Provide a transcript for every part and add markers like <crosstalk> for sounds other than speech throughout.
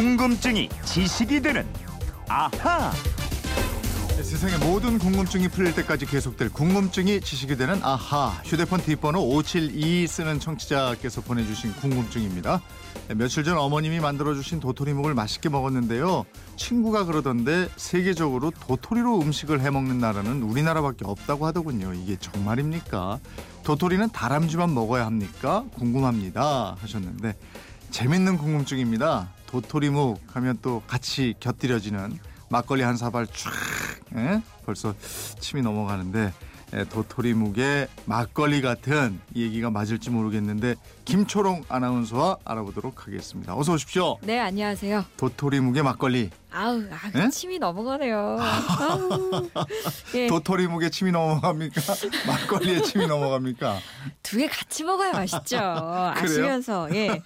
궁금증이 지식이 되는 아하. 네, 세상의 모든 궁금증이 풀릴 때까지 계속될 궁금증이 지식이 되는 아하 휴대폰 뒷번호 572 쓰는 청취자께서 보내주신 궁금증입니다. 네, 며칠 전 어머님이 만들어주신 도토리묵을 맛있게 먹었는데요. 친구가 그러던데 세계적으로 도토리로 음식을 해먹는 나라는 우리나라밖에 없다고 하더군요. 이게 정말입니까? 도토리는 다람쥐만 먹어야 합니까? 궁금합니다 하셨는데 재밌는 궁금증입니다. 도토리묵 하면 또 같이 곁들여지는 막걸리 한 사발 쫙 예? 벌써 침이 넘어가는데 예, 도토리묵의 막걸리 같은 얘기가 맞을지 모르겠는데 김초롱 아나운서와 알아보도록 하겠습니다. 어서 오십시오. 네, 안녕하세요. 도토리묵의 막걸리. 아우, 아, 예? 침이 넘어가네요. 아우. <laughs> 예, 도토리묵에 침이 넘어갑니까? <laughs> 막걸리에 침이 넘어갑니까? 두 개 같이 먹어야 맛있죠. <laughs> 아시면서, 예.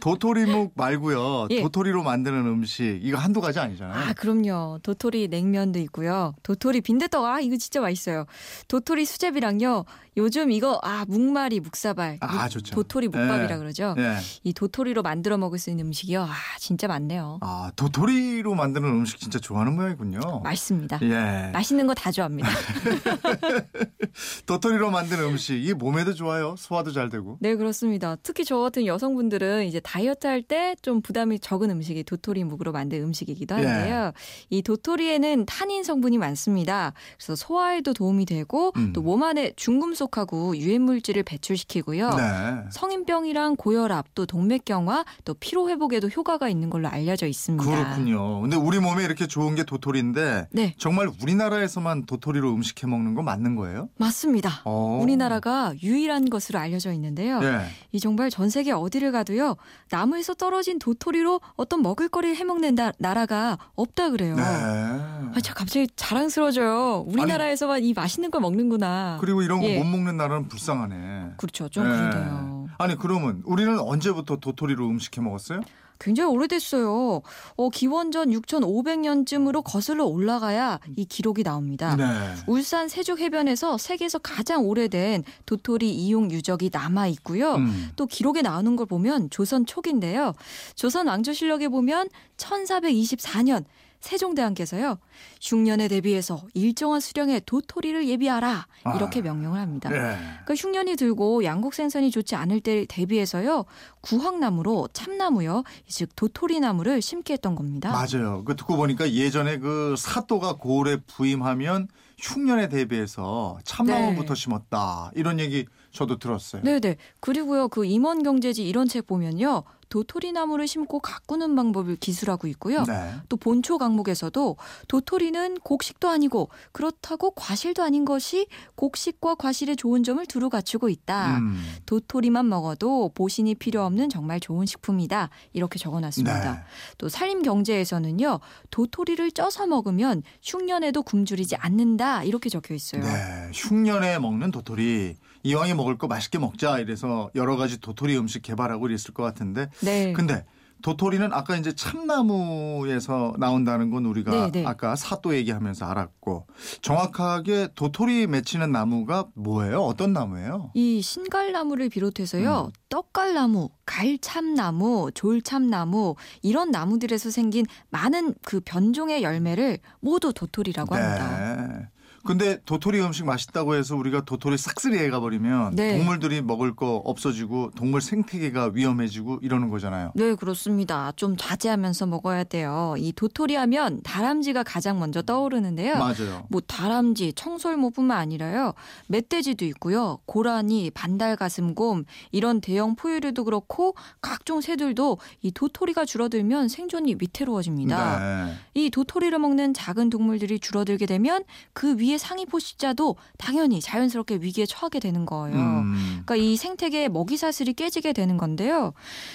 도토리묵 말고요. 예. 도토리로 만드는 음식 이거 한두 가지 아니잖아요. 아, 그럼요. 도토리 냉면도 있고요. 도토리 빈대떡, 아, 이거 진짜 맛있어요. 도토리 수제비랑요. 요즘 이거, 아, 묵말이 묵사발. 아, 묵- 좋죠. 도토리 묵밥이라 예. 그러죠. 예. 이 도토리로 만들어 먹을 수 있는 음식이요. 아, 진짜 많네요. 아 도토리로 만드는 음식 진짜 좋아하는 모양이군요. 맛있습니다. 예. 맛있는 거 다 좋아합니다. <laughs> 도토리로 만든 음식 이게 몸에도 좋아요. 소화도 잘 되고. 네, 그렇습니다. 특히 저 같은 여성분들은 이제 다이어트 할 때 좀 부담이 적은 음식이 도토리 묵으로 만든 음식이기도 예. 한데요. 이 도토리에는 타닌 성분이 많습니다. 그래서 소화에도 도움이 되고 음. 또몸 안에 중금 속하고 유해물질을 배출시키고요. 네. 성인병이랑 고혈압, 또 동맥경화, 또 피로 회복에도 효과가 있는 걸로 알려져 있습니다. 그렇군요. 근데 우리 몸에 이렇게 좋은 게 도토리인데 네, 정말 우리나라에서만 도토리로 음식 해 먹는 거 맞는 거예요? 맞습니다. 어. 우리나라가 유일한 것으로 알려져 있는데요. 예. 이 정말 전 세계 어디를 가도요 나무에서 떨어진 도토리로 어떤 먹을거리를 해 먹는 나, 나라가 없다 그래요. 네. 아, 저 갑자기 자랑스러워져요. 우리나라에서만 이 맛있는 걸 먹는구나. 그리고 이런 거못 예. 먹는 나라는 불쌍하네. 그렇죠, 좀 예. 그러네요. 아니 그러면 우리는 언제부터 도토리로 음식 해 먹었어요? 굉장히 오래됐어요. 어, 기원전 6,500년쯤으로 거슬러 올라가야 이 기록이 나옵니다. 네. 울산 세죽 해변에서 세계에서 가장 오래된 도토리 이용 유적이 남아 있고요. 음. 또 기록에 나오는 걸 보면 조선 초기인데요. 조선 왕조 실록에 보면 1424년 세종대왕께서요. 흉년에 대비해서 일정한 수령의 도토리를 예비하라 이렇게 아. 명령을 합니다. 예. 그러니까 흉년이 들고 양국 생산이 좋지 않을 때 대비해서요. 구황나무로 참나무요, 즉 도토리나무를 심게 했던 겁니다. 맞아요. 그 듣고 보니까 예전에 그 사또가 고을에 부임하면 흉년에 대비해서 참나무부터 네. 심었다 이런 얘기 저도 들었어요. 네네. 그리고요, 그 임원 경제지 이런 책 보면요. 도토리 나무를 심고 가꾸는 방법을 기술하고 있고요. 네. 또 본초 강목에서도 도토리는 곡식도 아니고 그렇다고 과실도 아닌 것이 곡식과 과실의 좋은 점을 두루 갖추고 있다. 음. 도토리만 먹어도 보신이 필요 없는 정말 좋은 식품이다. 이렇게 적어놨습니다. 네. 또 살림 경제에서는요. 도토리를 쪄서 먹으면 흉년에도 굶주리지 않는다. 이렇게 적혀 있어요. 네, 흉년에 먹는 도토리 이왕에 먹을 거 맛있게 먹자 이래서 여러 가지 도토리 음식 개발하고 이랬을 것 같은데 네. 근데 도토리는 아까 이제 참나무에서 나온다는 건 우리가 네, 네. 아까 사또 얘기하면서 알았고 정확하게 도토리 맺히는 나무가 뭐예요? 어떤 나무예요? 이 신갈나무를 비롯해서요, 음. 떡갈나무, 갈참나무, 졸참나무 이런 나무들에서 생긴 많은 그 변종의 열매를 모두 도토리라고 합니다. 네. 근데 도토리 음식 맛있다고 해서 우리가 도토리 싹쓸이 해가 버리면 네. 동물들이 먹을 거 없어지고 동물 생태계가 위험해지고 이러는 거잖아요. 네, 그렇습니다. 좀 자제하면서 먹어야 돼요. 이 도토리 하면 다람쥐가 가장 먼저 떠오르는데요. 맞아요. 뭐 다람쥐, 청설모뿐만 아니라요. 멧돼지도 있고요. 고라니, 반달가슴곰 이런 대형 포유류도 그렇고 각종 새들도 이 도토리가 줄어들면 생존이 위태로워집니다. 네. 이 도토리를 먹는 작은 동물들이 줄어들게 되면 그 위에 상위 포식자도 당연히 자연스럽게 위기에 처하게 되는 거예요. 음. 그러니까 이 생태계의 먹이 사슬이 깨지게 되는 건데요.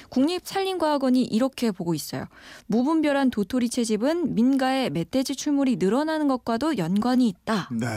국립산림과학원이 이렇게 보고 있어요. 무분별한 도토리 채집은 민가의 멧돼지 출몰이 늘어나는 것과도 연관이 있다. 네.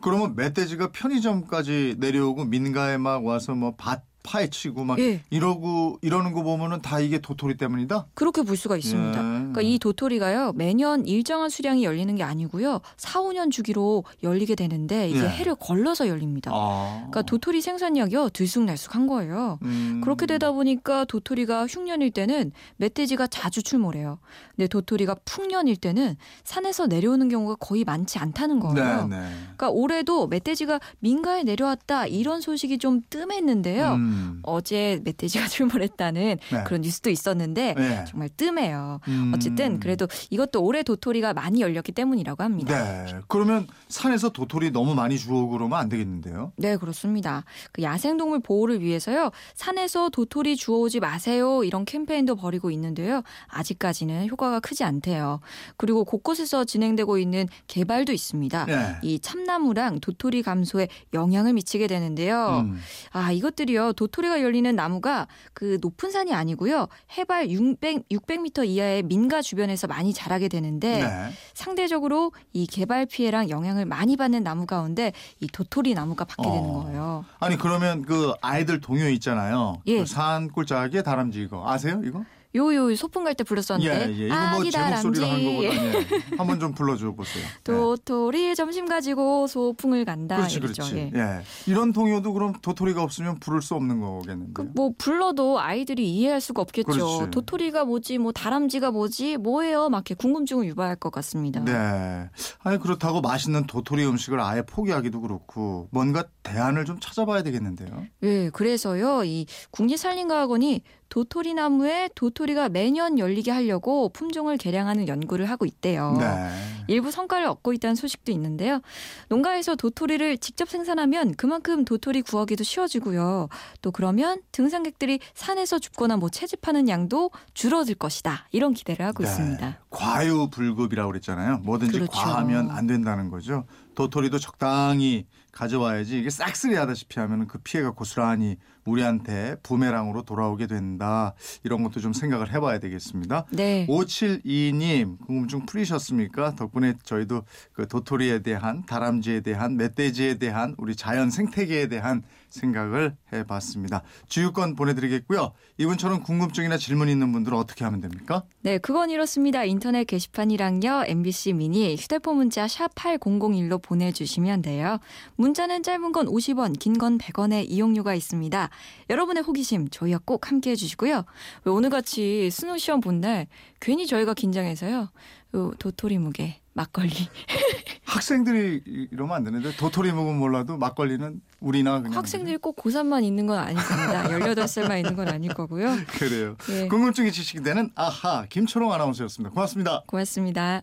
그러면 멧돼지가 편의점까지 내려오고 민가에 막 와서 뭐 밭 파헤치고 막 예. 이러고 이러는 거 보면은 다 이게 도토리 때문이다. 그렇게 볼 수가 있습니다. 예. 그러니까 이 도토리가요 매년 일정한 수량이 열리는 게 아니고요 4, 5년 주기로 열리게 되는데 이게 예. 해를 걸러서 열립니다. 아. 그러니까 도토리 생산량이요 들쑥날쑥한 거예요. 음. 그렇게 되다 보니까 도토리가 흉년일 때는 멧돼지가 자주 출몰해요. 근데 도토리가 풍년일 때는 산에서 내려오는 경우가 거의 많지 않다는 거예요. 네, 네. 그러니까 올해도 멧돼지가 민가에 내려왔다 이런 소식이 좀 뜸했는데요. 음. 어제 멧돼지가 <laughs> 출몰했다는 네. 그런 뉴스도 있었는데 네. 정말 뜸해요. 음. 어쨌든 그래도 이것도 올해 도토리가 많이 열렸기 때문이라고 합니다. 네. 그러면 산에서 도토리 너무 많이 주워 그러면 안 되겠는데요? 네, 그렇습니다. 그 야생동물 보호를 위해서요, 산에서 도토리 주워오지 마세요, 이런 캠페인도 벌이고 있는데요. 아직까지는 효과가 크지 않대요. 그리고 곳곳에서 진행되고 있는 개발도 있습니다. 네. 이 참나무랑 도토리 감소에 영향을 미치게 되는데요. 음. 아, 이것들이요. 도토리가 열리는 나무가 그 높은 산이 아니고요. 해발 600, 600m 이하의 민가 주변에서 많이 자라게 되는데 네. 상대적으로 이 개발 피해랑 영향을 많이 받는 나무 가운데 이 도토리 나무가 받게 되는 어. 거예요. 아니 그러면 그 아이들 동요 있잖아요. 예. 그 산골짜기에 다람쥐 이거 아세요? 이거? 요요 소풍 갈 때 불렀었는데 예, 예. 이거 뭐 아기 제 목 소리로 하는 다람쥐 거보다 예. <laughs> 한번 좀 불러줘 보세요. 네. 도토리 점심 가지고 소풍을 간다 그렇지, 이거죠. 그렇지. 예. 예. 이런 동요도 그럼 도토리가 없으면 부를 수 없는 거겠는데요. 그뭐 불러도 아이들이 이해할 수가 없겠죠. 그렇지. 도토리가 뭐지, 뭐 다람쥐가 뭐지, 뭐예요? 막 이렇게 궁금증을 유발할 것 같습니다. 네. 아니 그렇다고 맛있는 도토리 음식을 아예 포기하기도 그렇고 뭔가 대안을 좀 찾아봐야 되겠는데요. 예, 그래서요, 이 국립산림과학원이 도토리 나무에 도토리가 매년 열리게 하려고 품종을 개량하는 연구를 하고 있대요. 네. 일부 성과를 얻고 있다는 소식도 있는데요. 농가에서 도토리를 직접 생산하면 그만큼 도토리 구하기도 쉬워지고요. 또 그러면 등산객들이 산에서 줍거나 뭐 채집하는 양도 줄어들 것이다. 이런 기대를 하고 네. 있습니다. 과유불급이라고 그랬잖아요. 뭐든지 그렇죠. 과하면 안 된다는 거죠. 도토리도 적당히 가져와야지 이게 싹쓸이 하다시피 하면 그 피해가 고스란히 우리한테 부메랑으로 돌아오게 된다. 이런 것도 좀 생각을 해봐야 되겠습니다. 네. 572님 궁금증 풀리셨습니까? 덕분에 저희도 그 도토리에 대한 다람쥐에 대한 멧돼지에 대한 우리 자연 생태계에 대한 생각을 해봤습니다. 주유권 보내드리겠고요. 이분처럼 궁금증이나 질문 있는 분들은 어떻게 하면 됩니까? 네, 그건 이렇습니다. 인터넷 게시판이랑요. MBC 미니 휴대폰 문자 샵 8001로 보내주시면 돼요. 문자는 짧은 건 50원, 긴 건 100원의 이용료가 있습니다. 여러분의 호기심 저희와 꼭 함께해 주시고요. 왜 오늘같이 수능 시험 본 날 괜히 저희가 긴장해서요. 요 도토리 무게, 막걸리. <laughs> 학생들이 이- 이러면 안 되는데 도토리 먹으면 몰라도 막걸리는 우리나 그냥 학생들이 꼭 고3만 있는 건 아닐 겁니다. 18살만 있는 건 아닐 거고요. <laughs> 그래요. 예, 궁금증이 지식이 되는 아하 김초롱 아나운서였습니다. 고맙습니다. 고맙습니다.